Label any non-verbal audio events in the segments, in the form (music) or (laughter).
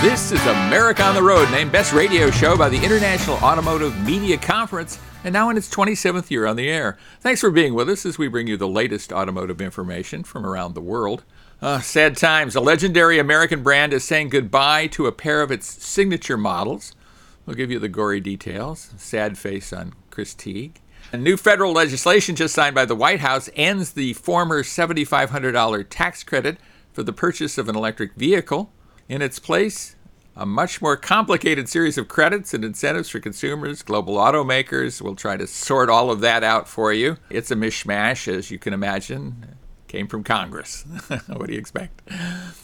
This is America on the Road, named Best Radio Show by the International Automotive Media Conference, and now in its 27th year on the air. Thanks for being with us as we bring you the latest automotive information from around the world. Uh, sad times. A legendary American brand is saying goodbye to a pair of its signature models. We'll give you the gory details. Sad face on Chris Teague. A new federal legislation just signed by the White House ends the former $7,500 tax credit for the purchase of an electric vehicle. In its place, a much more complicated series of credits and incentives for consumers, global automakers. We'll try to sort all of that out for you. It's a mishmash, as you can imagine. Came from Congress. (laughs) what do you expect?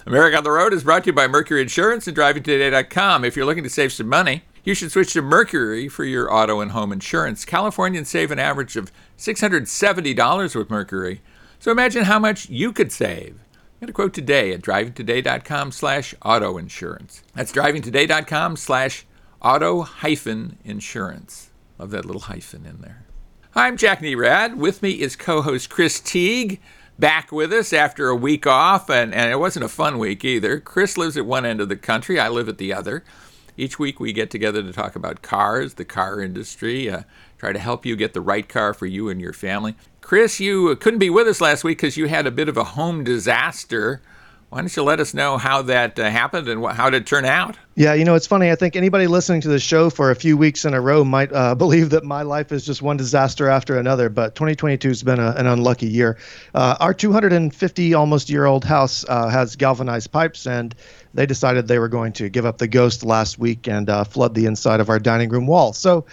America on the Road is brought to you by Mercury Insurance and DrivingToday.com. If you're looking to save some money, you should switch to Mercury for your auto and home insurance. Californians save an average of $670 with Mercury. So imagine how much you could save. Get a quote today at drivingtoday.com slash auto insurance. That's drivingtoday.com slash auto hyphen insurance. Love that little hyphen in there. I'm Jack Nerad. With me is co-host Chris Teague, back with us after a week off, and, and it wasn't a fun week either. Chris lives at one end of the country, I live at the other. Each week we get together to talk about cars, the car industry, uh, try to help you get the right car for you and your family. Chris, you couldn't be with us last week because you had a bit of a home disaster. Why don't you let us know how that uh, happened and how did it turn out? Yeah, you know, it's funny. I think anybody listening to the show for a few weeks in a row might uh, (laughs) believe that my life is just one disaster after another, but 2022 has been a, an unlucky year. Uh, our 250 almost year old house uh, has galvanized pipes, and they decided they were going to give up the ghost last week and uh, flood the inside of our dining room wall. So,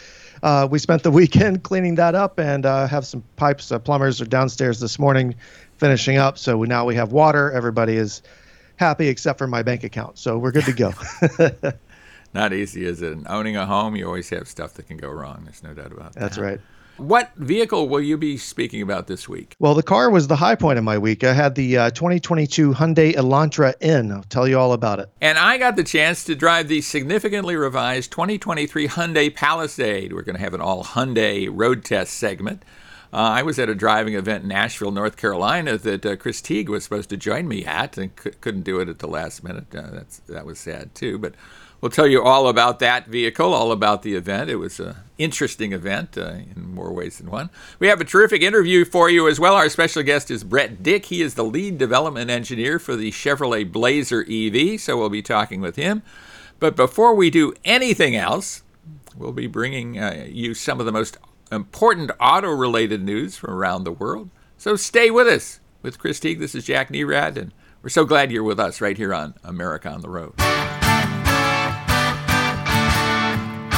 uh, we spent the (laughs) weekend cleaning that up and uh, have some pipes. Uh, plumbers are downstairs this morning finishing up. So we, now we have water. Everybody is happy except for my bank account. So we're good to go. (laughs) (laughs) Not easy, is it? And owning a home, you always have stuff that can go wrong. There's no doubt about that. That's right. What vehicle will you be speaking about this week? Well, the car was the high point of my week. I had the uh, 2022 Hyundai Elantra N. I'll tell you all about it. And I got the chance to drive the significantly revised 2023 Hyundai Palisade. We're going to have an all Hyundai road test segment. Uh, I was at a driving event in Asheville, North Carolina, that uh, Chris Teague was supposed to join me at, and c- couldn't do it at the last minute. Uh, that's that was sad too. But We'll tell you all about that vehicle, all about the event. It was an interesting event uh, in more ways than one. We have a terrific interview for you as well. Our special guest is Brett Dick. He is the lead development engineer for the Chevrolet Blazer EV, so we'll be talking with him. But before we do anything else, we'll be bringing uh, you some of the most important auto related news from around the world. So stay with us. With Chris Teague, this is Jack Nerad, and we're so glad you're with us right here on America on the Road.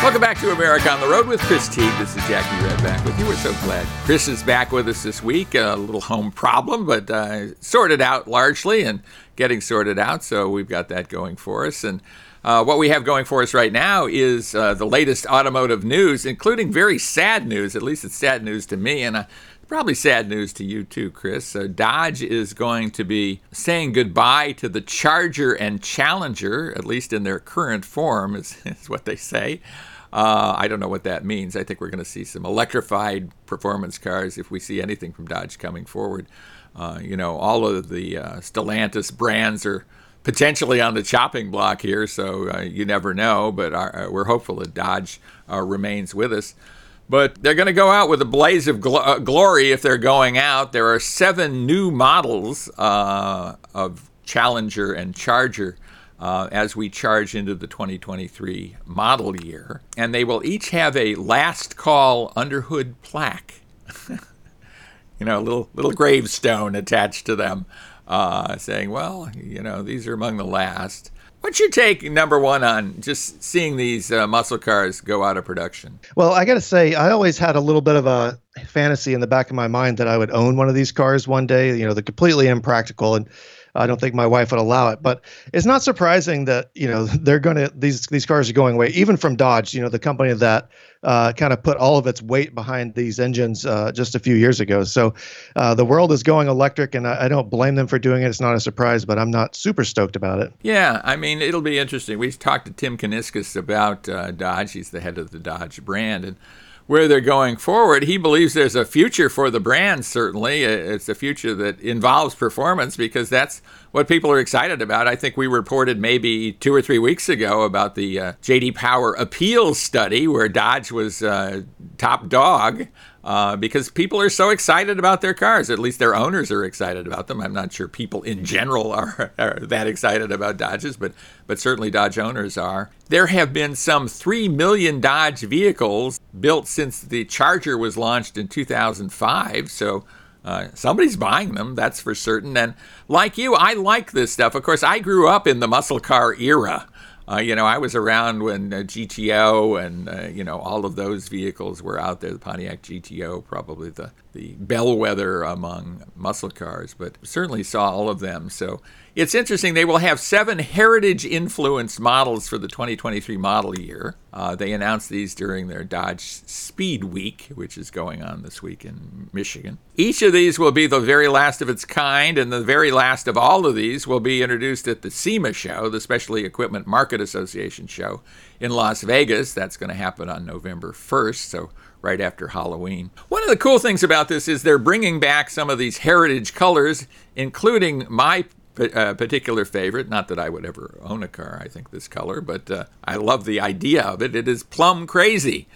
Welcome back to America on the Road with Chris Teague. This is Jack Nerad back with you. We're so glad Chris is back with us this week. A little home problem, but uh, sorted out largely and getting sorted out. So we've got that going for us. And uh, what we have going for us right now is uh, the latest automotive news, including very sad news. At least it's sad news to me. And uh, Probably sad news to you too, Chris. So Dodge is going to be saying goodbye to the Charger and Challenger, at least in their current form, is, (laughs) is what they say. Uh, I don't know what that means. I think we're going to see some electrified performance cars if we see anything from Dodge coming forward. Uh, you know, all of the uh, Stellantis brands are potentially on the chopping block here, so uh, you never know. But our, uh, we're hopeful that Dodge uh, remains with us. But they're going to go out with a blaze of gl- glory if they're going out. There are seven new models of Challenger and Charger uh, as we charge into the 2023 model year. And they will each have a last call underhood plaque. (laughs) you know, a little, little gravestone attached to them uh, saying, well, you know, these are among the last. What's your take, number one, on just seeing these uh, muscle cars go out of production? Well, I got to say, I always had a little bit of a fantasy in the back of my mind that I would own one of these cars one day. You know, they're completely impractical, and I don't think my wife would allow it. But it's not surprising that you know (laughs) they're going to these these cars are going away, even from Dodge. You know, the company that uh, kind of put all of its weight behind these engines uh, just a few years ago. So uh, the world is going electric, and I, I, don't blame them for doing it. It's not a surprise, but I'm not super stoked about it. Yeah, I mean, it'll be interesting. We talked to Tim Kuniskis about uh, Dodge. He's the head of the Dodge brand, and where they're going forward. He believes there's a future for the brand, certainly. It's a future that involves performance because that's what people are excited about. I think we reported maybe two or three weeks ago about the uh, JD Power appeals study where Dodge was uh, top dog uh, because people are so excited about their cars. At least their owners are excited about them. I'm not sure people in general are, (laughs) are that excited about Dodges, but but certainly Dodge owners are. There have been some three million Dodge vehicles built since the Charger was launched in 2005. So. Uh, somebody's buying them, that's for certain. And like you, I like this stuff. Of course, I grew up in the muscle car era. Uh, you know, I was around when uh, GTO and uh, you know all of those vehicles were out there. The Pontiac GTO, probably the the bellwether among muscle cars, but certainly saw all of them. So it's interesting. They will have seven heritage influenced models for the 2023 model year. Uh, they announced these during their Dodge Speed Week, which is going on this week in Michigan. Each of these will be the very last of its kind, and the very last of all of these will be introduced at the SEMA show, the Specialty Equipment Market Association show in Las Vegas. That's going to happen on November 1st. So right after Halloween. One of the cool things about this is they're bringing back some of these heritage colors, including my uh, particular favorite. Not that I would ever own a car, I think this color, but uh, I love the idea of it. It is plum crazy.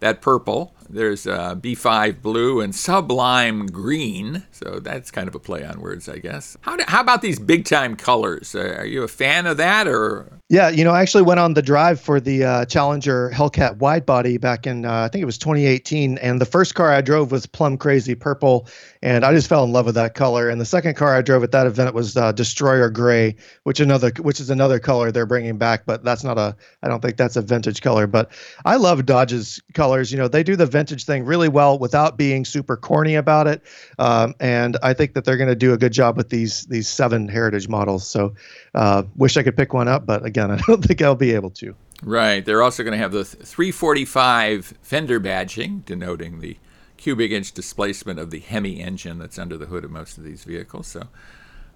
That purple. There's uh, B5 blue and sublime green. So that's kind of a play on words, I guess. How, do, how about these big time colors? Uh, are you a fan of that or? Yeah, you know, I actually went on the drive for the uh, Challenger Hellcat Widebody back in, uh, I think it was 2018. And the first car I drove was plum crazy purple. And I just fell in love with that color. And the second car I drove at that event was uh, Destroyer Gray, which another, which is another color they're bringing back. But that's not a, I don't think that's a vintage color. But I love Dodge's colors. You know, they do the vintage thing really well without being super corny about it. Um, and I think that they're going to do a good job with these these seven heritage models. So, uh, wish I could pick one up, but again, (laughs) I don't think I'll be able to. Right. They're also going to have the 345 fender badging, denoting the cubic inch displacement of the Hemi engine that's under the hood of most of these vehicles. So,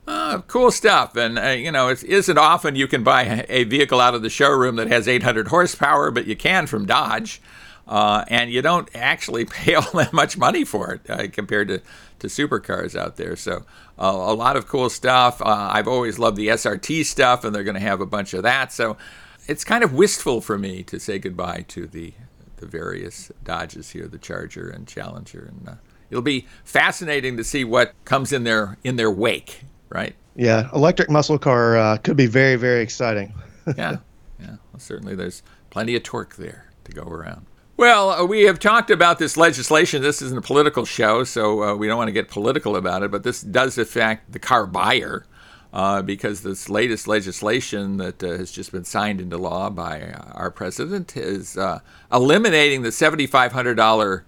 uh, cool stuff. And, uh, you know, it isn't often you can buy a vehicle out of the showroom that has 800 horsepower, but you can from Dodge. Uh, and you don't actually (laughs) pay all that much money for it uh, compared to, to supercars out there. So uh, a lot of cool stuff. Uh, I've always loved the SRT stuff, and they're going to have a bunch of that. So it's kind of wistful for me to say goodbye to the the various Dodges here, the Charger and Challenger, and uh, it'll be fascinating to see what comes in their in their wake. Right? Yeah, electric muscle car uh, could be very very exciting. (laughs) yeah, yeah. Well, certainly, there's plenty of torque there to go around. Well, uh, we have talked about this legislation. This isn't a political show, so uh, we don't want to get political about it, but this does affect the car buyer uh, because this latest legislation that uh, has just been signed into law by our president is uh, eliminating the $7,500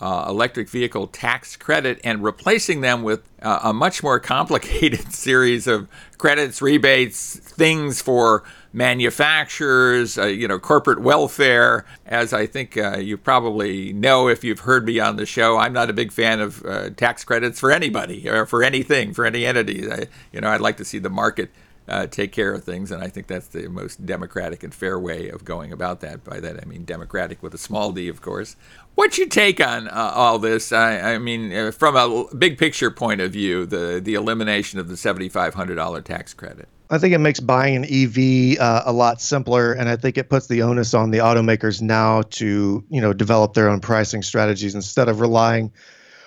uh, electric vehicle tax credit and replacing them with uh, a much more complicated (laughs) series of credits, rebates, things for manufacturers, uh, you know, corporate welfare. As I think uh, you probably know if you've heard me on the show, I'm not a big fan of uh, tax credits for anybody or for anything, for any entity. I, you know, I'd like to see the market uh, take care of things. And I think that's the most democratic and fair way of going about that. By that, I mean democratic with a small d, of course. What's your take on uh, all this? I, I mean, uh, from a big picture point of view, the, the elimination of the $7,500 tax credit. I think it makes buying an EV uh, a lot simpler, and I think it puts the onus on the automakers now to you know develop their own pricing strategies instead of relying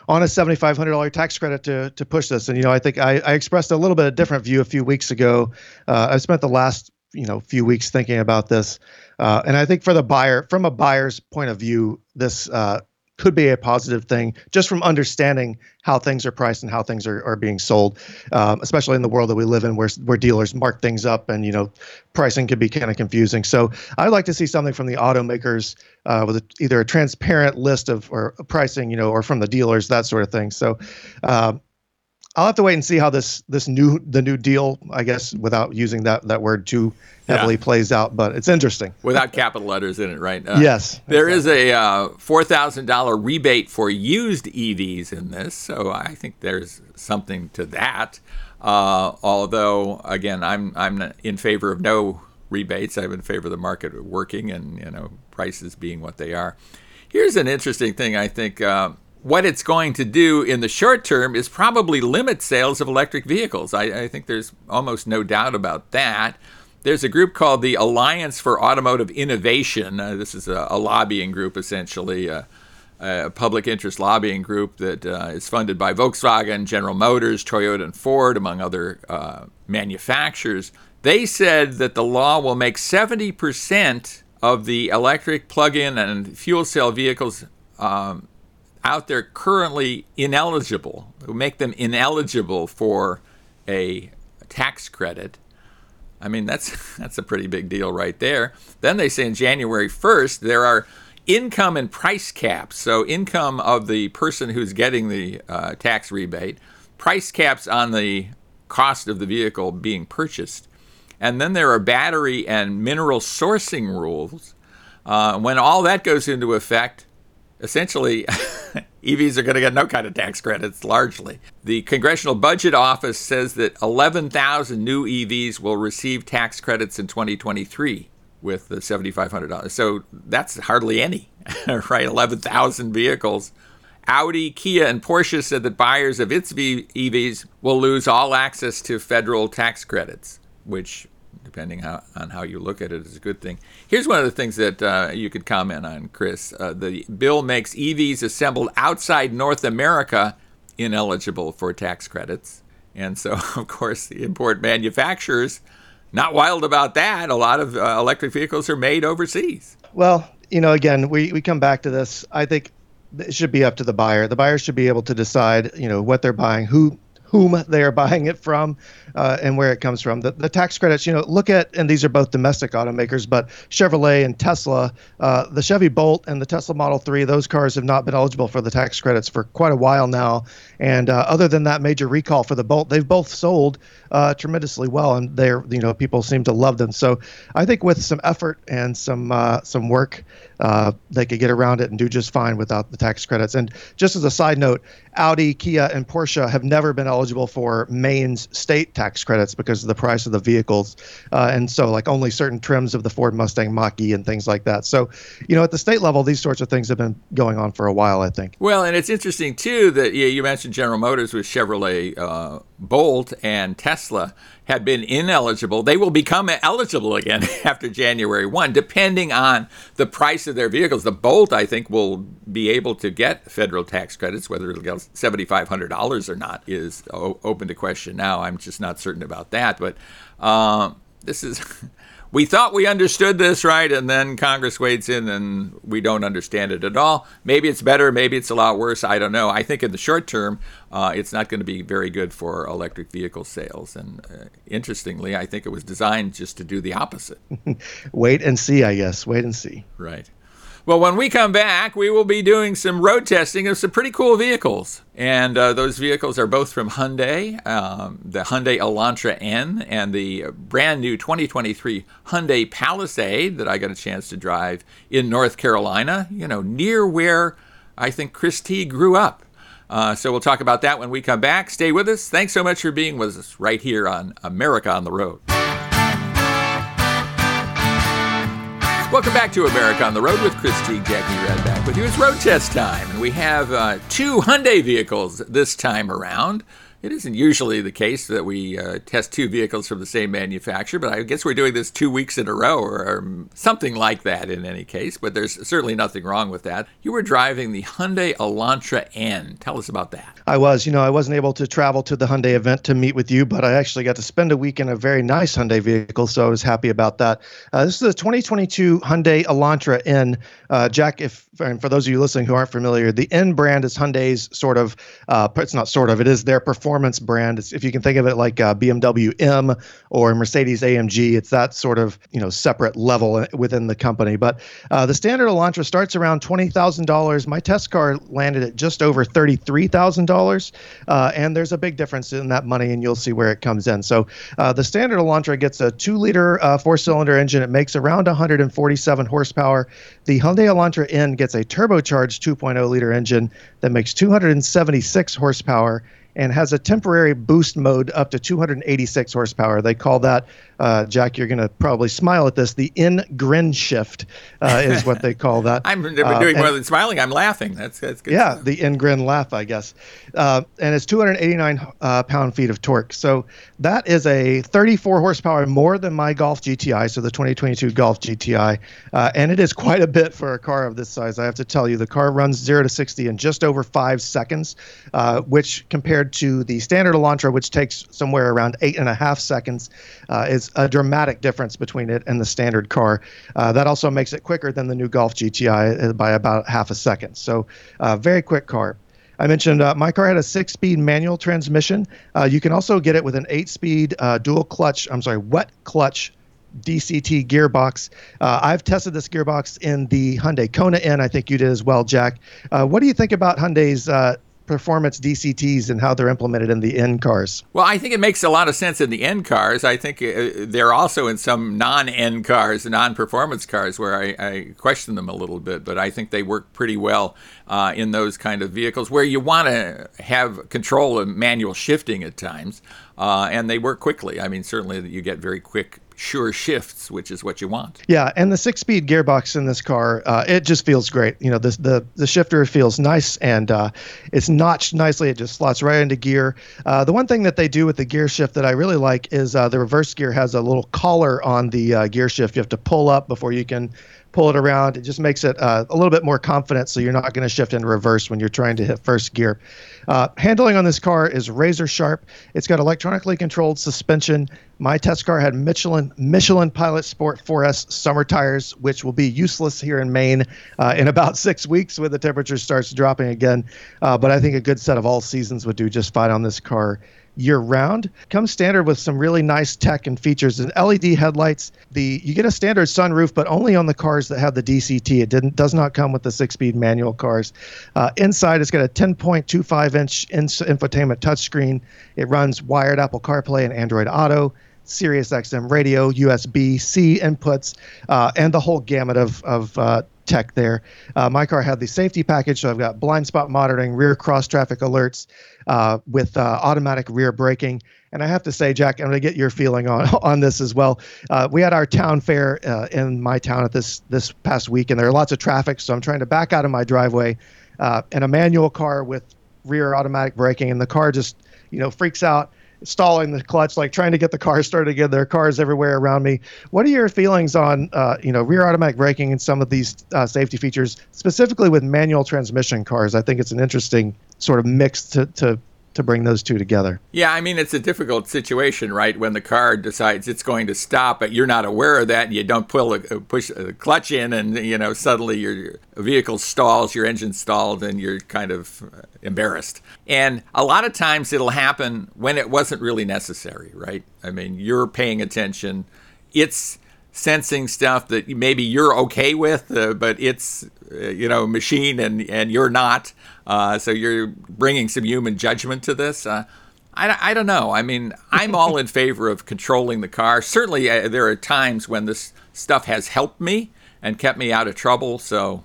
on a $7,500 tax credit to, to push this. And, you know, I think I, I expressed a little bit of different view a few weeks ago. Uh, I spent the last, you know, few weeks thinking about this. Uh, and I think for the buyer, from a buyer's point of view, this uh, could be a positive thing just from understanding how things are priced and how things are, are being sold, um, especially in the world that we live in where, where dealers mark things up and, you know, pricing can be kind of confusing. So I'd like to see something from the automakers uh, with a, either a transparent list of or pricing, you know, or from the dealers, that sort of thing. So um, I'll have to wait and see how this this new the new deal, I guess, without using that that word too heavily, yeah. plays out. But it's interesting. Without capital letters in it, right? Uh, yes. There exactly. is a uh, four thousand dollar rebate for used EVs in this, so I think there's something to that. Uh, although, again, I'm I'm in favor of no rebates. I'm in favor of the market working and you know prices being what they are. Here's an interesting thing, I think. What it's going to do in the short term is probably limit sales of electric vehicles. I, I think there's almost no doubt about that. There's a group called the Alliance for Automotive Innovation. Uh, this is a, a, lobbying group, essentially, uh, a public interest lobbying group that uh, is funded by Volkswagen, General Motors, Toyota, and Ford, among other uh, manufacturers. They said that the law will make 70% of the electric plug in and fuel cell vehicles um, out there currently ineligible, who make them ineligible for a tax credit. I mean, that's (laughs) that's a pretty big deal right there. Then they say in January 1st there are income and price caps. So income of the person who's getting the uh, tax rebate, price caps on the cost of the vehicle being purchased, and then there are battery and mineral sourcing rules. Uh, when all that goes into effect, essentially (laughs) EVs are going to get no kind of tax credits largely. The Congressional Budget Office says that 11,000 new EVs will receive tax credits in 2023 with the $7,500. So that's hardly any, (laughs) right? 11,000 vehicles. Audi, Kia, and Porsche said that buyers of its EVs will lose all access to federal tax credits, which depending how, on how you look at it, is a good thing. Here's one of the things that uh, you could comment on, Chris. Uh, the bill makes EVs assembled outside North America ineligible for tax credits. And so, (laughs) of course, the import manufacturers, not wild about that. A lot of uh, electric vehicles are made overseas. Well, you know, again, we, we come back to this. I think it should be up to the buyer. The buyer should be able to decide, you know, what they're buying, who whom they are buying it from uh, and where it comes from. The, the tax credits, you know, look at, and these are both domestic automakers, but Chevrolet and Tesla, uh, the Chevy Bolt and the Tesla Model 3, those cars have not been eligible for the tax credits for quite a while now. And uh, other than that major recall for the Bolt, they've both sold uh, tremendously well, and they're, you know, people seem to love them. So I think with some effort and some uh, some work, uh, they could get around it and do just fine without the tax credits. And just as a side note, Audi, Kia, and Porsche have never been eligible for Maine's state tax credits because of the price of the vehicles, uh, and so like only certain trims of the Ford Mustang Mach-E and things like that. So, you know, at the state level, these sorts of things have been going on for a while, I think. Well, and it's interesting too that yeah, you mentioned General Motors with Chevrolet uh, Bolt and Tesla had been ineligible, they will become eligible again (laughs) after January 1, depending on the price of their vehicles. The Bolt, I think, will be able to get federal tax credits. Whether it'll get $7,500 or not is open to question now. I'm just not certain about that. But uh, this is. (laughs) we thought we understood this, right? And then Congress wades in and we don't understand it at all. Maybe it's better, maybe it's a lot worse. I don't know. I think in the short term, uh, it's not going to be very good for electric vehicle sales. And uh, interestingly, I think it was designed just to do the opposite. (laughs) Wait and see, I guess. Wait and see. Right. Well, when we come back, we will be doing some road testing of some pretty cool vehicles. And uh, those vehicles are both from Hyundai, um, the Hyundai Elantra N and the brand new 2023 Hyundai Palisade that I got a chance to drive in North Carolina, you know, near where I think Chris T grew up. Uh, so we'll talk about that when we come back. Stay with us. Thanks so much for being with us right here on America on the Road. Welcome back to America on the Road with Chris Teague, Jack Nerad back with you. It's road test time, and we have uh, two Hyundai vehicles this time around. It isn't usually the case that we uh, test two vehicles from the same manufacturer, but I guess we're doing this two weeks in a row or, or, something like that in any case. But there's certainly nothing wrong with that. You were driving the Hyundai Elantra N. Tell us about that. I was. You know, I wasn't able to travel to the Hyundai event to meet with you, but I actually got to spend a week in a very nice Hyundai vehicle, so I was happy about that. Uh, this is a 2022 Hyundai Elantra N. Uh, Jack, if and for those of you listening who aren't familiar, the N brand is Hyundai's sort of, uh, it's not sort of, it is their performance brand. It's, if you can think of it like uh, BMW M or Mercedes AMG, it's that sort of, you know, separate level within the company. But uh, the standard Elantra starts around $20,000. My test car landed at just over $33,000. Uh, and there's a big difference in that money, and you'll see where it comes in. So uh, the standard Elantra gets a two liter uh, four cylinder engine. It makes around 147 horsepower. The Hyundai Elantra N gets a turbocharged 2.0 liter engine that makes 276 horsepower and has a temporary boost mode up to 286 horsepower. They call that, uh, Jack, you're going to probably smile at this, the N Grin shift uh, is what they call that. (laughs) I'm doing uh, more than smiling, I'm laughing. That's, that's good. Yeah, the N Grin laugh, I guess. Uh, and it's 289 uh, pound feet of torque. So that is a 34 horsepower more than my Golf GTI, so the 2022 Golf GTI. Uh, and it is quite a bit for a car of this size. I have to tell you, the car runs 0 to 60 in just over five seconds, which compared to the standard Elantra, which takes somewhere around eight and a half seconds, uh, is a dramatic difference between it and the standard car. Uh, that also makes it quicker than the new Golf GTI uh, by about half a second. So, uh, very quick car. I mentioned uh, my car had a six speed manual transmission. Uh, you can also get it with an eight speed uh, dual clutch, I'm sorry, wet clutch DCT gearbox. Uh, I've tested this gearbox in the Hyundai Kona N. I think you did as well, Jack. Uh, what do you think about Hyundai's performance DCTs and how they're implemented in the N cars? Well, I think it makes a lot of sense in the N cars. I think uh, they're also in some non N cars, non performance cars, where I, I, question them a little bit, but I think they work pretty well uh, in those kind of vehicles where you want to have control of manual shifting at times, uh, and they work quickly. I mean, certainly you get very quick sure shifts, which is what you want. Yeah, and the six-speed gearbox in this car, uh, it just feels great. You know, the the the shifter feels nice and uh, it's notched nicely. It just slots right into gear. Uh, the one thing that they do with the gear shift that I really like is uh, the reverse gear has a little collar on the uh, gear shift. You have to pull up before you can pull it around. It just makes it uh, a little bit more confident so you're not going to shift into reverse when you're trying to hit first gear. Uh, handling on this car is razor sharp. It's got electronically controlled suspension. My test car had Michelin Michelin Pilot Sport 4S summer tires, which will be useless here in Maine uh, in about (laughs) six weeks when the temperature starts dropping again. Uh, but I think a good set of all seasons would do just fine on this car year round. Comes standard with some really nice tech and features. And LED headlights. The you get a standard sunroof, but only on the cars that have the DCT. It didn't does not come with the six-speed manual cars. Uh, inside, it's got a 10.25 inch infotainment touchscreen. It runs wired Apple CarPlay and Android Auto. Sirius XM radio, USB C inputs, uh, and the whole gamut of, of uh, tech there. Uh, my car had the safety package, so I've got blind spot monitoring, rear cross traffic alerts uh, with uh, automatic rear braking. And I have to say, Jack, I'm going to get your feeling on (laughs) on this as well. Uh, we had our town fair uh, in my town at this this past week, and there are lots of traffic, so I'm trying to back out of my driveway uh, in a manual car with rear automatic braking, and the car just you know freaks out stalling the clutch, like trying to get the car started again. There are cars everywhere around me. What are your feelings on, uh, you know, rear automatic braking and some of these uh, safety features, specifically with manual transmission cars? I think it's an interesting sort of mix to, to to bring those two together. Yeah, I mean it's a difficult situation, right? When the car decides it's going to stop, but you're not aware of that, and you don't pull a, push a clutch in, and you know suddenly your vehicle stalls, your engine stalled, and you're kind of uh, embarrassed. And a lot of times it'll happen when it wasn't really necessary, right? I mean you're paying attention, it's sensing stuff that maybe you're okay with, uh, but it's uh, you know machine and and you're not. Uh, so you're bringing some human judgment to this. Uh, I, I don't know. I mean, I'm all in (laughs) favor of controlling the car. Certainly, uh, there are times when this stuff has helped me and kept me out of trouble. So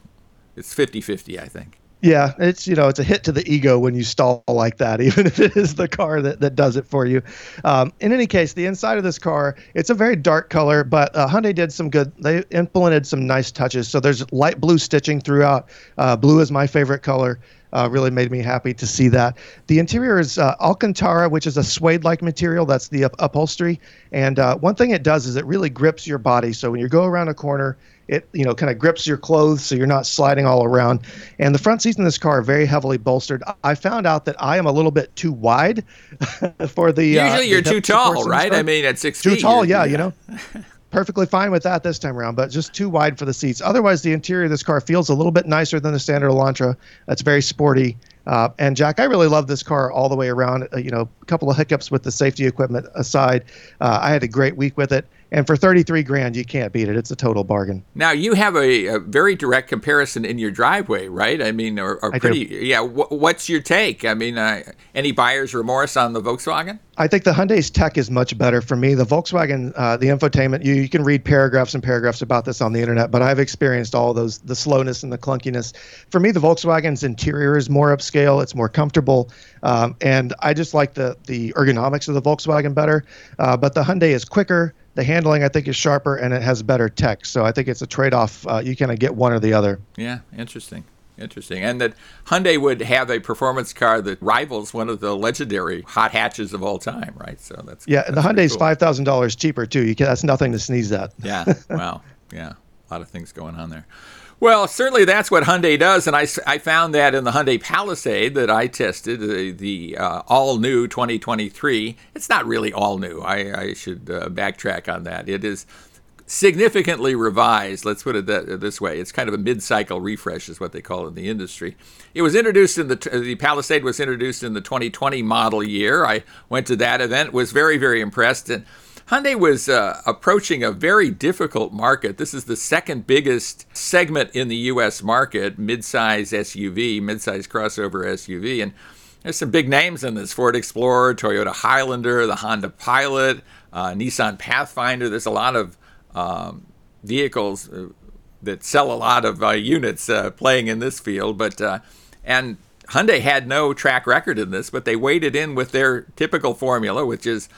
it's 50 50, I think. Yeah, it's you know it's a hit to the ego when you stall like that, (laughs) even if it is the car that, that does it for you. Um, in any case, the inside of this car it's a very dark color, but uh, Hyundai did some good. They implemented some nice touches. So there's light blue stitching throughout. Uh, blue is my favorite color. Uh, really made me happy to see that. The interior is uh, Alcantara, which is a suede-like material. That's the up- upholstery. And uh, one thing it does is it really grips your body. So when you go around a corner, it you know kind of grips your clothes so you're not sliding all around. And the front seats in this car are very heavily bolstered. I found out that i am a little bit too wide (laughs) for the uh, usually uh, you're the too tall right? i mean at six too feet, tall yeah, yeah. you know. (laughs) Perfectly fine with that this time around but just too wide for the seats. Otherwise the interior of this car feels a little bit nicer than the standard elantra. It's very sporty. Uh, and Jack, I really love this car all the way around. Uh, you know, a couple of hiccups with the safety equipment aside, uh, I had a great week with it And for 33 grand, you can't beat it. It's a total bargain. Now you have a, a very direct comparison in your driveway, right? I mean, or, or pretty, do. yeah. W- what's your take? I mean, uh, any buyer's remorse on the Volkswagen? I think the Hyundai's tech is much better for me. The Volkswagen, uh, the infotainment, you, you can read paragraphs and paragraphs about this on the internet, but I've experienced all those, the slowness and the clunkiness. For me, the Volkswagen's interior is more upscale, it's more comfortable, um, and I just like the, the ergonomics of the Volkswagen better. Uh, but the Hyundai is quicker, the handling I think is sharper, and it has better tech. So I think it's a trade off. Uh, you kind of get one or the other. Yeah, interesting. Interesting. And that Hyundai would have a performance car that rivals one of the legendary hot hatches of all time, right? So that's Yeah, that's the Hyundai's cool. $5,000 cheaper too. You can, that's nothing to sneeze at. yeah. Wow. Yeah. A lot of things going on there. Well, certainly that's what Hyundai does, and I, I found that in the Hyundai Palisade that I tested, the, the uh, all new 2023. It's not really all new. I, I should uh, backtrack on that. It is significantly revised. Let's put it that, this way: it's kind of a mid-cycle refresh, is what they call it in the industry. It was introduced in the the Palisade was introduced in the 2020 model year. I went to that event, was very very impressed, and Hyundai was uh, approaching a very difficult market. This is the second biggest segment in the U.S. market, midsize SUV, midsize crossover SUV, and there's some big names in this: Ford Explorer, Toyota Highlander, the Honda Pilot, uh, Nissan Pathfinder. There's a lot of um, vehicles uh, that sell a lot of uh, units uh, playing in this field. But uh, and Hyundai had no track record in this, but they waded in with their typical formula, which is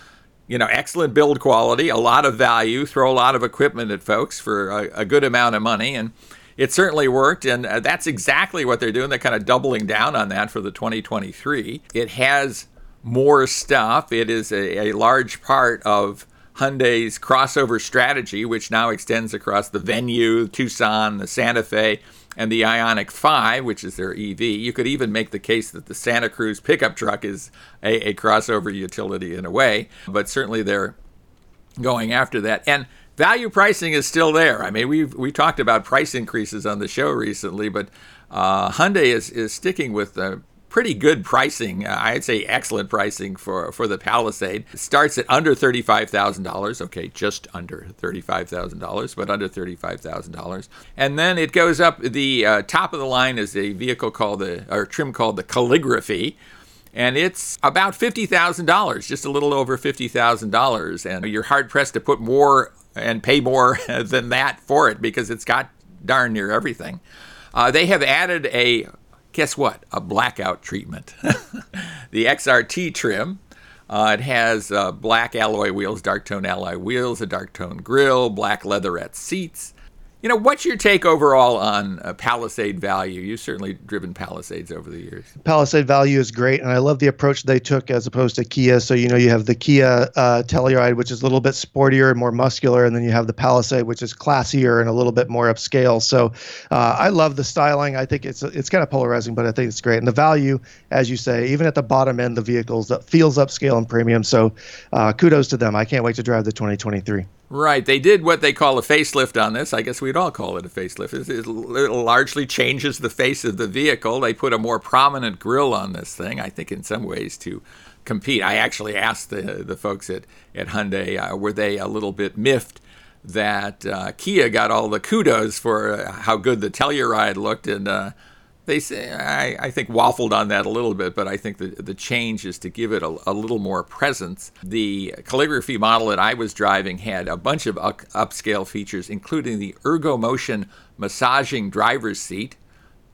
you know excellent build quality, a lot of value, throw a lot of equipment at folks for a, a good amount of money, and it certainly worked. And uh, that's exactly what they're doing. They're kind of doubling down on that for the 2023. It has more stuff. It is a, a large part of Hyundai's crossover strategy, which now extends across the Venue, Tucson, the Santa Fe, and the Ioniq 5, which is their EV. You could even make the case that the Santa Cruz pickup truck is a, a crossover utility in a way, but certainly they're going after that. And value pricing is still there. I mean, we've we talked about price increases on the show recently, but uh, Hyundai is is sticking with uh, pretty good pricing. Uh, I'd say excellent pricing for, for the Palisade. It starts at under $35,000. Okay, just under $35,000, but under $35,000. And then it goes up. The uh, top of the line is a vehicle called the, or trim called the Calligraphy and it's about $50,000, just a little over $50,000. And you're hard pressed to put more and pay more (laughs) than that for it because it's got darn near everything. Uh, they have added a guess what? A blackout treatment. (laughs) the XRT trim. Uh, it has uh, black alloy wheels, dark tone alloy wheels, a dark tone grille, black leatherette seats, you know, what's your take overall on uh, Palisade value? You've certainly driven Palisades over the years. Palisade value is great, and I love the approach they took as opposed to Kia. So, you know, you have the Kia uh, Telluride, which is a little bit sportier and more muscular, and then you have the Palisade, which is classier and a little bit more upscale. So, uh, I love the styling. I think it's it's kind of polarizing, but I think it's great. And the value, as you say, even at the bottom end, the vehicles that feels upscale and premium. So, uh, kudos to them. I can't wait to drive the 2023. Right. They did what they call a facelift on this. I guess we'd all call it a facelift. It, it, largely changes the face of the vehicle. They put a more prominent grill on this thing, I think, in some ways to compete. I actually asked the, the folks at, at Hyundai, uh, were they a little bit miffed that uh, Kia got all the kudos for uh, how good the Telluride looked? And uh, they say I, I, think waffled on that a little bit, but I think the the change is to give it a, a, little more presence. The calligraphy model that I was driving had a bunch of up, upscale features, including the ErgoMotion massaging driver's seat.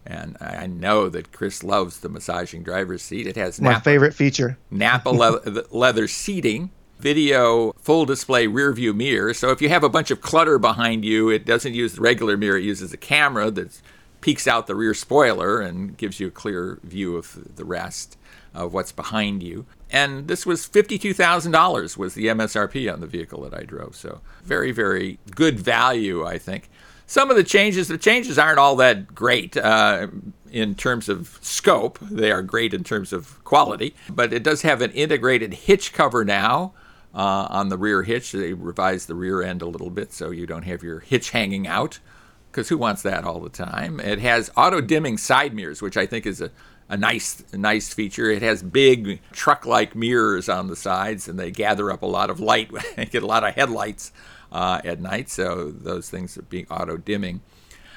And I know that Chris loves the massaging driver's seat. It has my Nappa, favorite feature: Nappa leather, (laughs) leather seating, video full display rear view mirror. So if you have a bunch of clutter behind you, it doesn't use the regular mirror; it uses a camera that's peeks out the rear spoiler and gives you a clear view of the rest of what's behind you. And this was $52,000 was the MSRP on the vehicle that I drove. So very, very good value, I think. Some of the changes, the changes aren't all that great uh, in terms of scope. They are great in terms of quality, but it does have an integrated hitch cover now. Uh, on the rear hitch, they revised the rear end a little bit so you don't have your hitch hanging out because who wants that all the time? It has auto dimming side mirrors, which I think is a, a nice, nice feature. It has big truck-like mirrors on the sides, and they gather up a lot of light. (laughs) And get a lot of headlights uh, at night, so those things are being auto-dimming.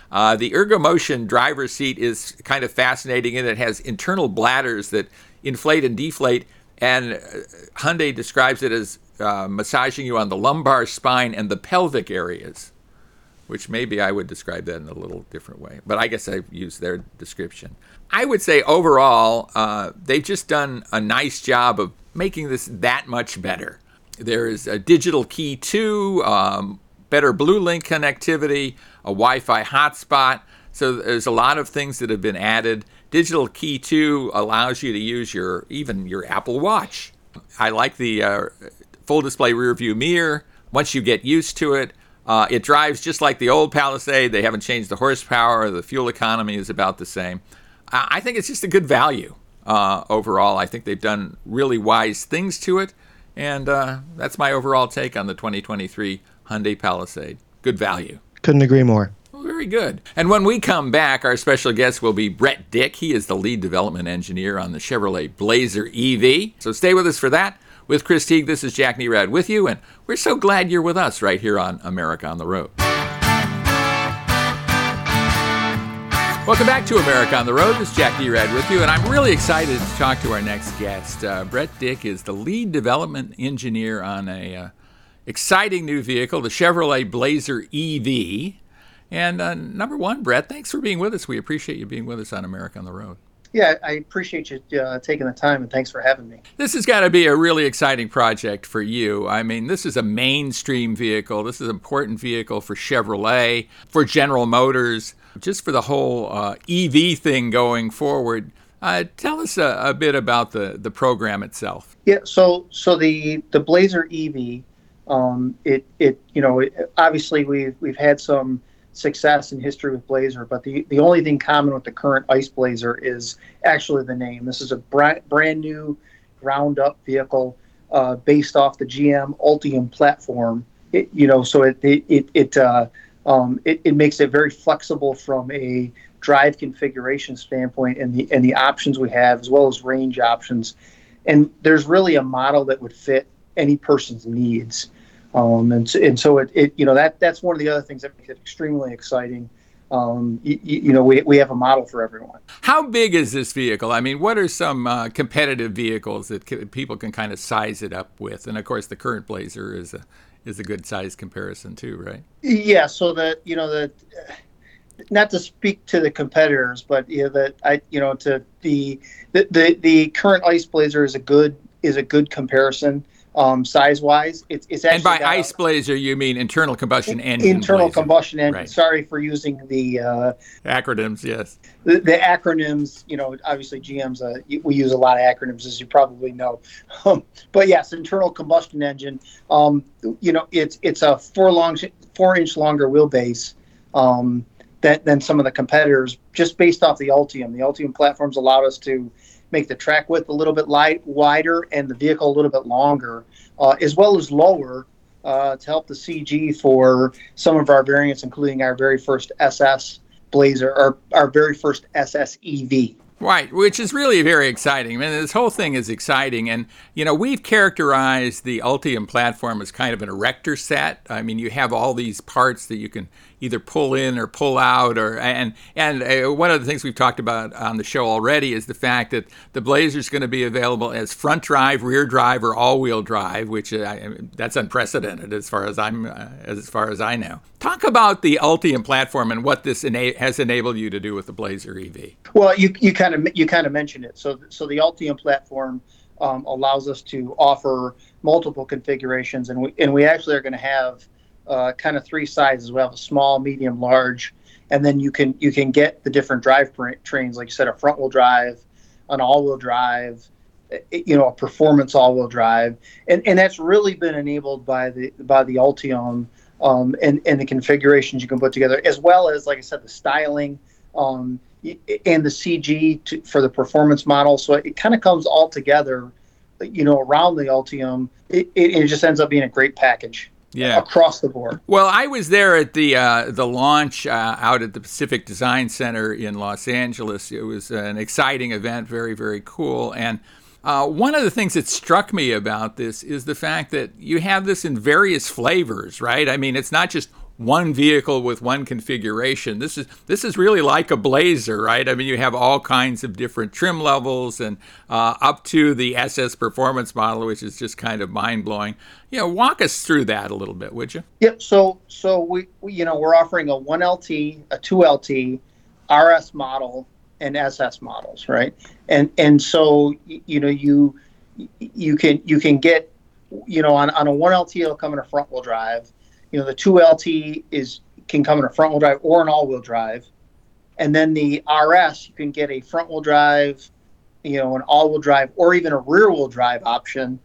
Uh, the ErgoMotion driver's seat is kind of fascinating, and it has internal bladders that inflate and deflate. And uh, Hyundai describes it as uh, massaging you on the lumbar spine and the pelvic areas, which maybe I would describe that in a little different way. But I guess I've used their description. I would say overall, uh, they've just done a nice job of making this that much better. There's a digital key 2, um, better BlueLink connectivity, a Wi Fi hotspot. So there's a lot of things that have been added. Digital Key 2 allows you to use your even your Apple Watch. I like the uh, full display rear view mirror. Once you get used to it, uh, it drives just like the old Palisade. They haven't changed the horsepower. The fuel economy is about the same. I think it's just a good value uh, overall. I think they've done really wise things to it. And uh, that's my overall take on the 2023 Hyundai Palisade. Good value. Couldn't agree more. Well, very good. And when we come back, our special guest will be Brett Dick. He is the lead development engineer on the Chevrolet Blazer EV. So stay with us for that. With Chris Teague, this is Jack Nerad with you, and we're so glad you're with us right here on America on the Road. Welcome back to America on the Road. This is Jack Nerad with you, and I'm really excited to talk to our next guest. Uh, Brett Dick is the lead development engineer on a uh, exciting new vehicle, the Chevrolet Blazer EV. And uh, number one, Brett, thanks for being with us. We appreciate you being with us on America on the Road. Yeah, I appreciate you uh, taking the time and thanks for having me. This has got to be a really exciting project for you. I mean, this is a mainstream vehicle. This is an important vehicle for Chevrolet, for General Motors, just for the whole uh, EV thing going forward. Uh, tell us a, a, bit about the, the program itself. Yeah, so so the the Blazer EV, um, it it you know it, obviously we've we've had some success in history with Blazer, but the, the only thing common with the current ICE Blazer is actually the name. This is a brand, brand new ground up vehicle uh, based off the GM Ultium platform. It, you know, so it it it it, uh, um, it, it makes it very flexible from a drive configuration standpoint and the and the options we have as well as range options. And there's really a model that would fit any person's needs. Um, and, and so it, it, you know, that that's one of the other things that makes it extremely exciting. Um, you, you, know, we, we have a model for everyone. How big is this vehicle? I mean, what are some uh, competitive vehicles that c- people can kind of size it up with? And of course, the current Blazer is a is a good size comparison too, right? Yeah. So that you know that. Not to speak to the competitors, but you know, that I, you know, to the, the the the current ICE Blazer is a good is a good comparison um, size wise. It's, it's actually and by ICE blazer you mean internal combustion engine. Internal blazer. combustion engine. Right. Sorry for using the uh, acronyms. Yes. The, the, acronyms. You know, obviously GM's. Uh, we use a lot of acronyms, as you probably know. Um, but yes, internal combustion engine. Um, you know, it's it's a four long four inch longer wheelbase. Um, than, than some of the competitors, just based off the Ultium. The Ultium platforms allowed us to make the track width a little bit light, wider and the vehicle a little bit longer, uh, as well as lower uh, to help the CG for some of our variants, including our very first SS Blazer, or our very first SS EV. Right, which is really very exciting. I mean, this whole thing is exciting. And, you know, we've characterized the Ultium platform as kind of an erector set. I mean, you have all these parts that you can either pull in or pull out or and and uh, one of the things we've talked about on the show already is the fact that the Blazer is going to be available as front drive, rear drive, or all-wheel drive, which uh, that's unprecedented as far as I'm uh, as far as I know. Talk about the Ultium platform and what this has enabled you to do with the Blazer EV. Well, you you kind of you kind of mentioned it. So so the Ultium platform. Um, allows us to offer multiple configurations, and we and we actually are going to have uh, kind of three sizes. We have a small, medium, large, and then you can you can get the different drive trains, like you said, a front wheel drive, an all wheel drive, eh, you know, a performance all wheel drive, and and that's really been enabled by the by the Ultium um, and and the configurations you can put together, as well as like I said, the styling. Um, and the CG to, for the performance model, so it kind of comes all together, you know, around the Ultium. It, it, it just ends up being a great package. Yeah. across the board. Well, I was there at the uh, the launch uh, out at the Pacific Design Center in Los Angeles. It was an exciting event, very very cool. And uh, one of the things that struck me about this is the fact that you have this in various flavors, right? I mean, it's not just one vehicle with one configuration. This is this is really like a Blazer, right? I mean, you have all kinds of different trim levels, and uh, up to the SS Performance model, which is just kind of mind blowing. You know, walk us through that a little bit, would you? Yep. So so we, we you know we're offering a one LT, a two LT, RS model, and SS models, right? And and so you know you you can you can get you know on, on a one LT it'll come in a front wheel drive you know, the 2LT is can come in a front wheel drive or an all wheel drive. And then the RS, you can get a front wheel drive, you know, an all wheel drive or even a rear wheel drive option.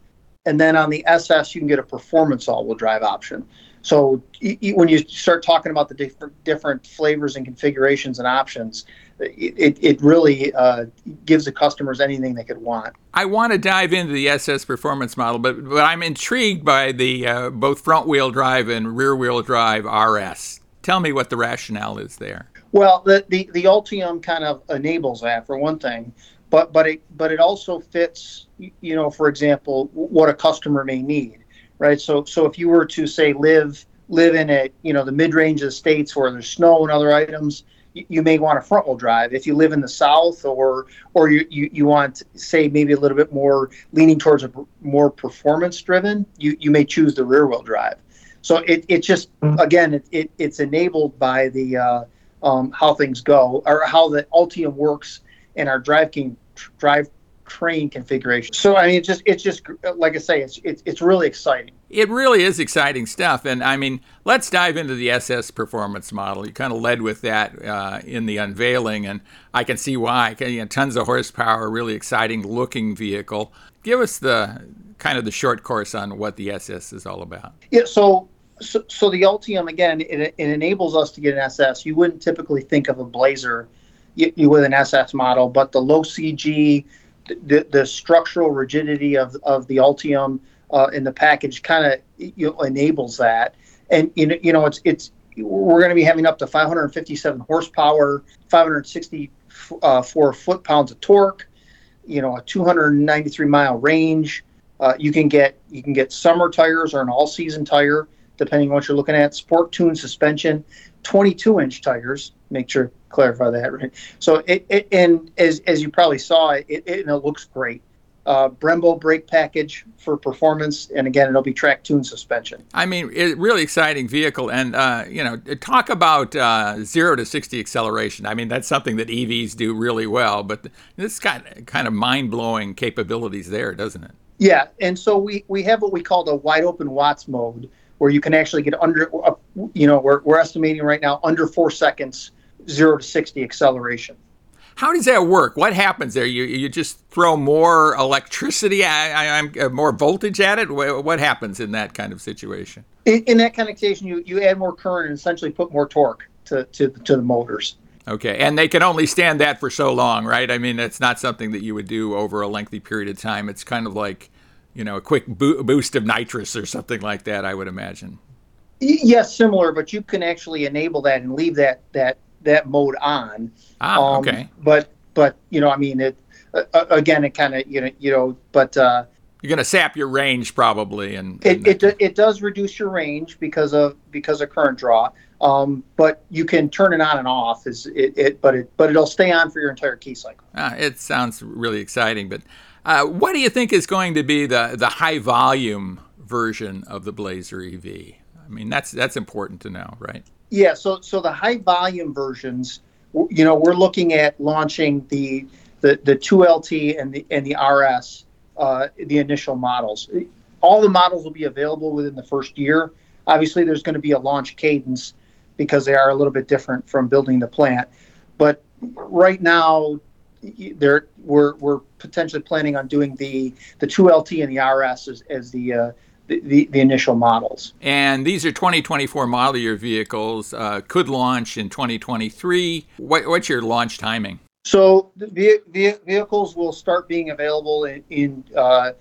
And then on the SS, you can get a performance all wheel drive option. So when you start talking about the different different flavors and configurations and options, it, it really uh, gives the customers anything they could want. I want to dive into the SS performance model, but but I'm intrigued by the uh, both front wheel drive and rear wheel drive RS. Tell me what the rationale is there. Well, the the, the Ultium kind of enables that for one thing, but but it but it also fits you know for example what a customer may need right? So so if you were to say live live in a you know the mid range of the states where there's snow and other items, you, may want a front wheel drive. If you live in the south or or you, you, you want say maybe a little bit more leaning towards a more performance driven, you, you may choose the rear wheel drive. So it, it just again it, it it's enabled by the uh, um, how things go or how the Ultium works and our drive king drive train configuration. So I mean, it's just it's just like I say, it's it's it's really exciting. It really is exciting stuff, and I mean, let's dive into the SS performance model. You kind of led with that uh, in the unveiling, and I can see why. You know, tons of horsepower, really exciting looking vehicle. Give us the kind of the short course on what the SS is all about. Yeah, so so, so the Ultium again, it, it enables us to get an SS. You wouldn't typically think of a Blazer you, you with an SS model, but the low CG the, the structural rigidity of, of the Ultium uh, in the package kind of you know, enables that. And you know, you know, it's it's we're going to be having up to 557 horsepower, 564 uh, foot pounds of torque, you know, a 293 mile range. Uh, you can get you can get summer tires or an all season tire, depending on what you're looking at. Sport tune suspension, 22 inch tires. Make sure clarify that right. So it, it and as as you probably saw, it it, it looks great. Uh, Brembo brake package for performance, and again, it'll be track tune suspension. I mean, it, really exciting vehicle, and uh, you know, talk about uh, zero to sixty acceleration. I mean, that's something that EVs do really well, but this got kind of mind blowing capabilities there, doesn't it? Yeah, and so we we have what we call the wide open Watts mode, where you can actually get under, you know, we're we're estimating right now under four seconds zero to 60 acceleration. How does that work? What happens there? You you just throw more electricity, I, I, uh, more voltage at it. What happens in that kind of situation? In, in that kind of situation, you, you add more current and essentially put more torque to, to to the motors. Okay, and they can only stand that for so long, right? I mean, it's not something that you would do over a lengthy period of time. It's kind of like, you know, a quick bo- boost of nitrous or something like that. I would imagine. Yes, similar, but you can actually enable that and leave that that that mode on. Ah, um, okay. But but you know, I mean, it uh, again, it kind of you know you know, but uh, you're going to sap your range probably, and, and it, it it does reduce your range because of because of current draw. Um, but you can turn it on and off. Is it, it? But it but it'll stay on for your entire key cycle. Ah, it sounds really exciting. But uh, what do you think is going to be the the high volume version of the Blazer EV? I mean, that's that's important to know, right? Yeah, so so the high volume versions, you know, we're looking at launching the the the 2LT and the and the RS, uh, the initial models. All the models will be available within the first year. Obviously, there's going to be a launch cadence because they are a little bit different from building the plant. But right now, there we're we're potentially planning on doing the the 2LT and the RS as, as the uh, the, the, initial models. And these are 2024 model year vehicles, uh, could launch in 2023. What, what's your launch timing? So the, the vehicles will start being available in, in uh,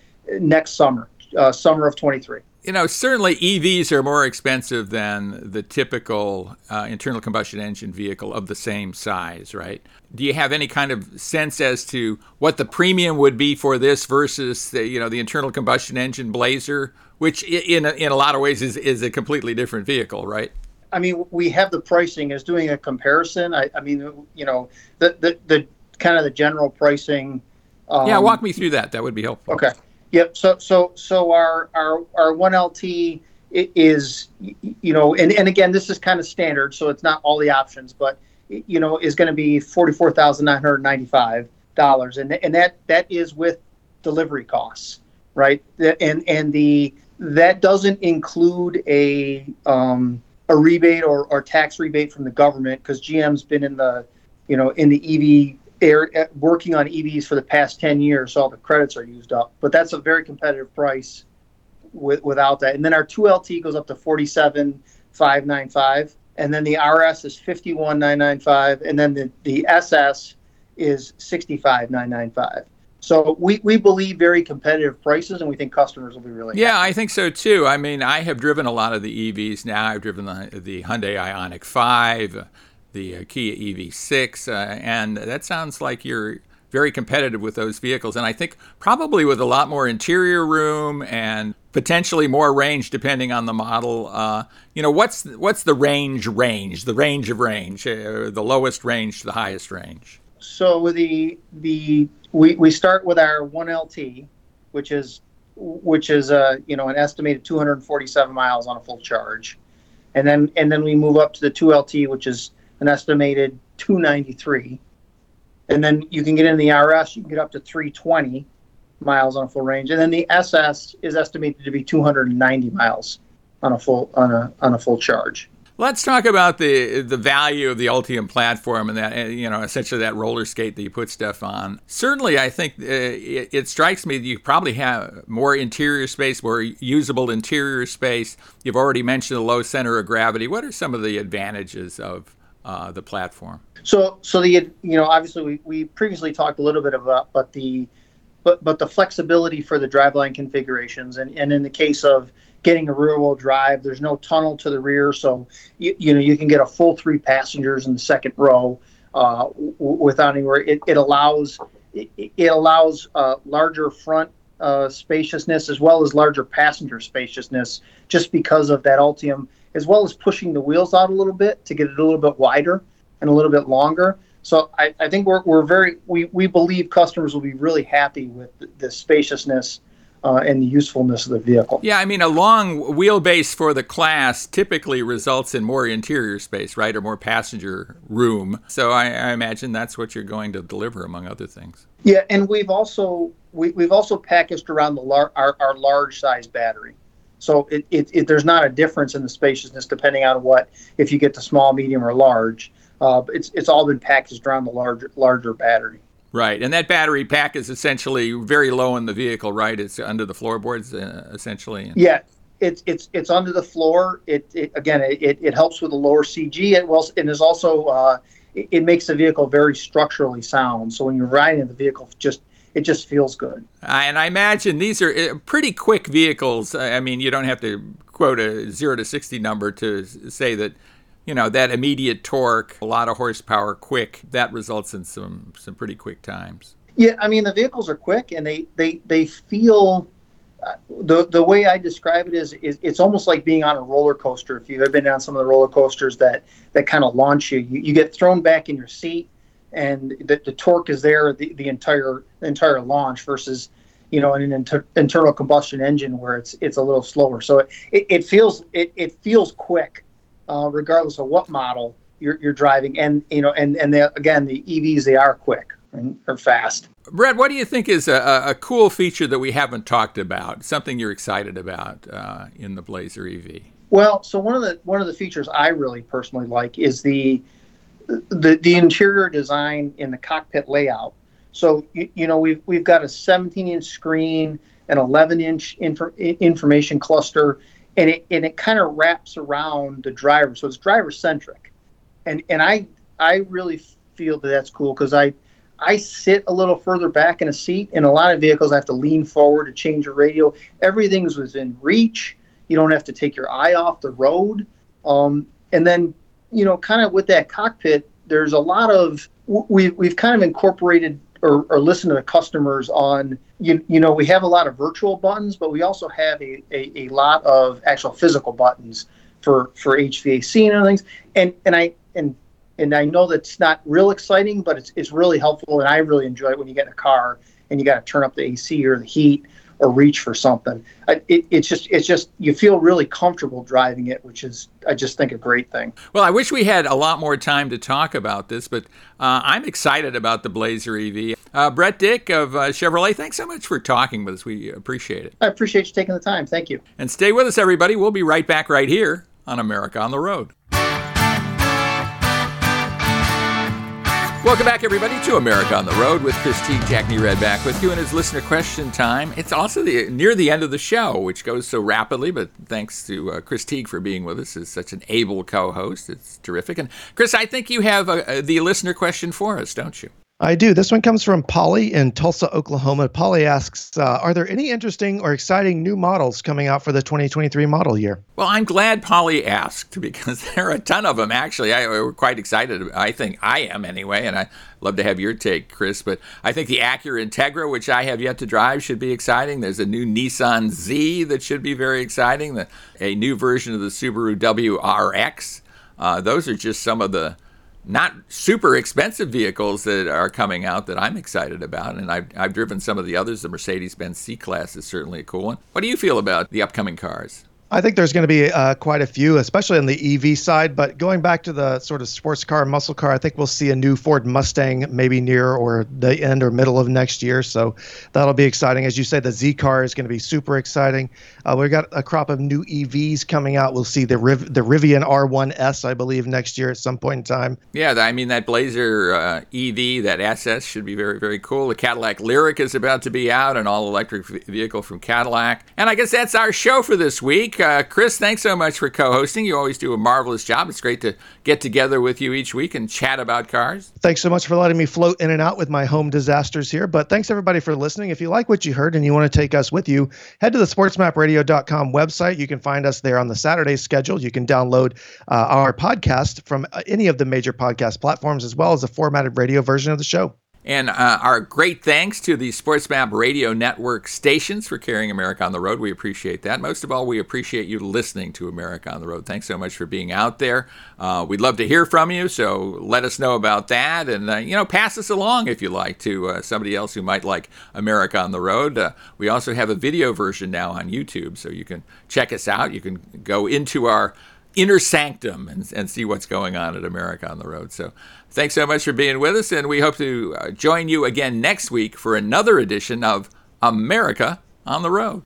next summer, uh, summer of 23. You know, certainly EVs are more expensive than the typical uh, internal combustion engine vehicle of the same size, right? Do you have any kind of sense as to what the premium would be for this versus the, you know, the internal combustion engine Blazer, which in a, in a lot of ways is, is a completely different vehicle, right? I mean, we have the pricing as doing a comparison. I, I mean, you know, the, the, the kind of the general pricing. Um, yeah, walk me through that. That would be helpful. Okay. Yep. So so so our our our one LT is you know and, and again this is kind of standard so it's not all the options but you know is going to be forty four thousand nine hundred ninety five dollars and and that that is with delivery costs right and and the that doesn't include a um, a rebate or, or tax rebate from the government because GM's been in the you know in the EV uh, working on EVs for the past 10 years, so all the credits are used up. But that's a very competitive price with, without that. And then our 2LT goes up to 47,595. And then the RS is 51,995. And then the, the SS is 65,995. So we, we believe very competitive prices, and we think customers will be really. Yeah, happy. I think so too. I mean, I have driven a lot of the EVs now. I've driven the, the Hyundai Ioniq 5 the uh, Kia EV6, uh, and that sounds like you're very competitive with those vehicles. And I think probably with a lot more interior room and potentially more range depending on the model. Uh, you know, what's what's the range range, the range of range, uh, the lowest range to the highest range? So the the we, we start with our 1LT, which is which is uh, you know an estimated 247 miles on a full charge, and then and then we move up to the 2LT, which is an estimated 293. And then you can get in the RS, you can get up to 320 miles on a full range. And then the SS is estimated to be 290 miles on a full on a on a full charge. Let's talk about the the value of the Ultium platform and that you know essentially that roller skate that you put stuff on. Certainly, I think uh, it, it, strikes me that you probably have more interior space, more usable interior space. You've already mentioned the low center of gravity. What are some of the advantages of uh, the platform? So, so the you know obviously we, we previously talked a little bit about, but the but but the flexibility for the driveline configurations, and and in the case of getting a rear wheel drive, there's no tunnel to the rear, so you, you know you can get a full three passengers in the second row uh, w- without anywhere. It, it allows it, it allows uh, larger front uh, spaciousness as well as larger passenger spaciousness, just because of that Ultium as well as pushing the wheels out a little bit to get it a little bit wider and a little bit longer. So I, I think we're, we're very we, we believe customers will be really happy with the, the spaciousness uh, and the usefulness of the vehicle. Yeah, I mean, a long wheelbase for the class typically results in more interior space, right, or more passenger room. So I, I imagine that's what you're going to deliver, among other things. Yeah, and we've also we, we've also packaged around the lar- our, our large size battery. So it, it, it, there's not a difference in the spaciousness depending on what if you get the small, medium, or large. Uh, it's it's all been packaged around the larger larger battery. Right, and that battery pack is essentially very low in the vehicle, right? It's under the floorboards, uh, essentially. Yeah, it's it's it's under the floor. It, it again, it, it helps with the lower CG. It well, and is also uh, it, it, makes the vehicle very structurally sound. So when you're riding the vehicle, just it just feels good. And I imagine these are uh, pretty quick vehicles. I mean, you don't have to quote a zero to 60 number to say that, you know, that immediate torque, a lot of horsepower, quick, that results in some, some pretty quick times. Yeah, I mean, the vehicles are quick and they, they, they feel. Uh, the the way I describe it is, is it's almost like being on a roller coaster. If you've ever been on some of the roller coasters that that kind of launch you, you, you get thrown back in your seat and the, the torque is there the, the entire the entire launch versus you know in an inter- internal combustion engine where it's it's a little slower. So it, it, it feels it, it feels quick uh, regardless of what model you're, you're driving. And you know and and the, again the evs they are quick and are fast. Brett what do you think is a, a cool feature that we haven't talked about something you're excited about uh, in the blazer ev well so one of the one of the features i really personally like is the the the interior design in the cockpit layout. So you, you know we've we've got a 17 inch screen, an 11 inch infor, information cluster, and it and it kind of wraps around the driver. So it's driver centric, and and I I really feel that that's cool because I I sit a little further back in a seat. In a lot of vehicles, I have to lean forward to change a radio. Everything's within reach. You don't have to take your eye off the road. Um, and then, you know, kind of with that cockpit, there's a lot of we we've kind of incorporated or, or listened to the customers on you, you know we have a lot of virtual buttons, but we also have a, a, a lot of actual physical buttons for for HVAC and other things. And and I and and I know that's not real exciting, but it's it's really helpful, and I really enjoy it when you get in a car and you got to turn up the AC or the heat or reach for something. It, it's just it's just you feel really comfortable driving it, which is I just think a great thing. Well, I wish we had a lot more time to talk about this, but uh, I'm excited about the Blazer EV. Uh, Brett Dick of uh, Chevrolet, thanks so much for talking with us. We appreciate it. I appreciate you taking the time. Thank you. And stay with us, everybody. We'll be right back right here on America on the Road. Welcome back, everybody, to America on the Road with Chris Teague, Jack Nerad back with you, and it's listener question time. It's also the near the end of the show, which goes so rapidly, but thanks to uh, Chris Teague for being with us as such an able co-host. It's terrific. And Chris, I think you have a, a, the listener question for us, don't you? I do. This one comes from Polly in Tulsa, Oklahoma. Polly asks uh, Are there any interesting or exciting new models coming out for the 2023 model year? Well, I'm glad Polly asked (laughs) because there are a ton of them, actually. I, we're quite excited. I think I am anyway, and I love to have your take, Chris. But I think the Acura Integra, which I have yet to drive, should be exciting. There's a new Nissan Z that should be very exciting, the, a new version of the Subaru WRX. Uh, those are just some of the not super expensive vehicles that are coming out that I'm excited about. And I've, I've driven some of the others. The Mercedes Benz C Class is certainly a cool one. What do you feel about the upcoming cars? I think there's going to be uh, quite a few, especially on the EV side. But going back to the sort of sports car, muscle car, I think we'll see a new Ford Mustang maybe near or the end or middle of next year. So that'll be exciting. As you say, the Z car is going to be super exciting. Uh, we've got a crop of new EVs coming out. We'll see the Riv- the Rivian R1S, I believe, next year at some point in time. Yeah, I mean that Blazer uh, EV, that SS should be very very cool. The Cadillac Lyriq is about to be out, an all electric vehicle from Cadillac. And I guess that's our show for this week. Uh, Chris, thanks so much for co hosting. You always do a marvelous job. It's great to get together with you each week and chat about cars. Thanks so much for letting me float in and out with my home disasters here. But thanks everybody for listening. If you like what you heard and you want to take us with you, head to the sportsmapradio.com website. You can find us there on the Saturday schedule. You can download uh, our podcast from uh, any of the major podcast platforms, as well as a formatted radio version of the show. And uh, our great thanks to the SportsMap Radio Network stations for carrying America on the road. We appreciate that. Most of all, we appreciate you listening to America on the road. Thanks so much for being out there. Uh, we'd love to hear from you, so let us know about that. And, uh, you know, pass us along if you like to uh, somebody else who might like America on the road. Uh, we also have a video version now on YouTube, so you can check us out. You can go into our inner sanctum and, and see what's going on at America on the Road. So thanks so much for being with us, and we hope to uh, join you again next week for another edition of America on the Road.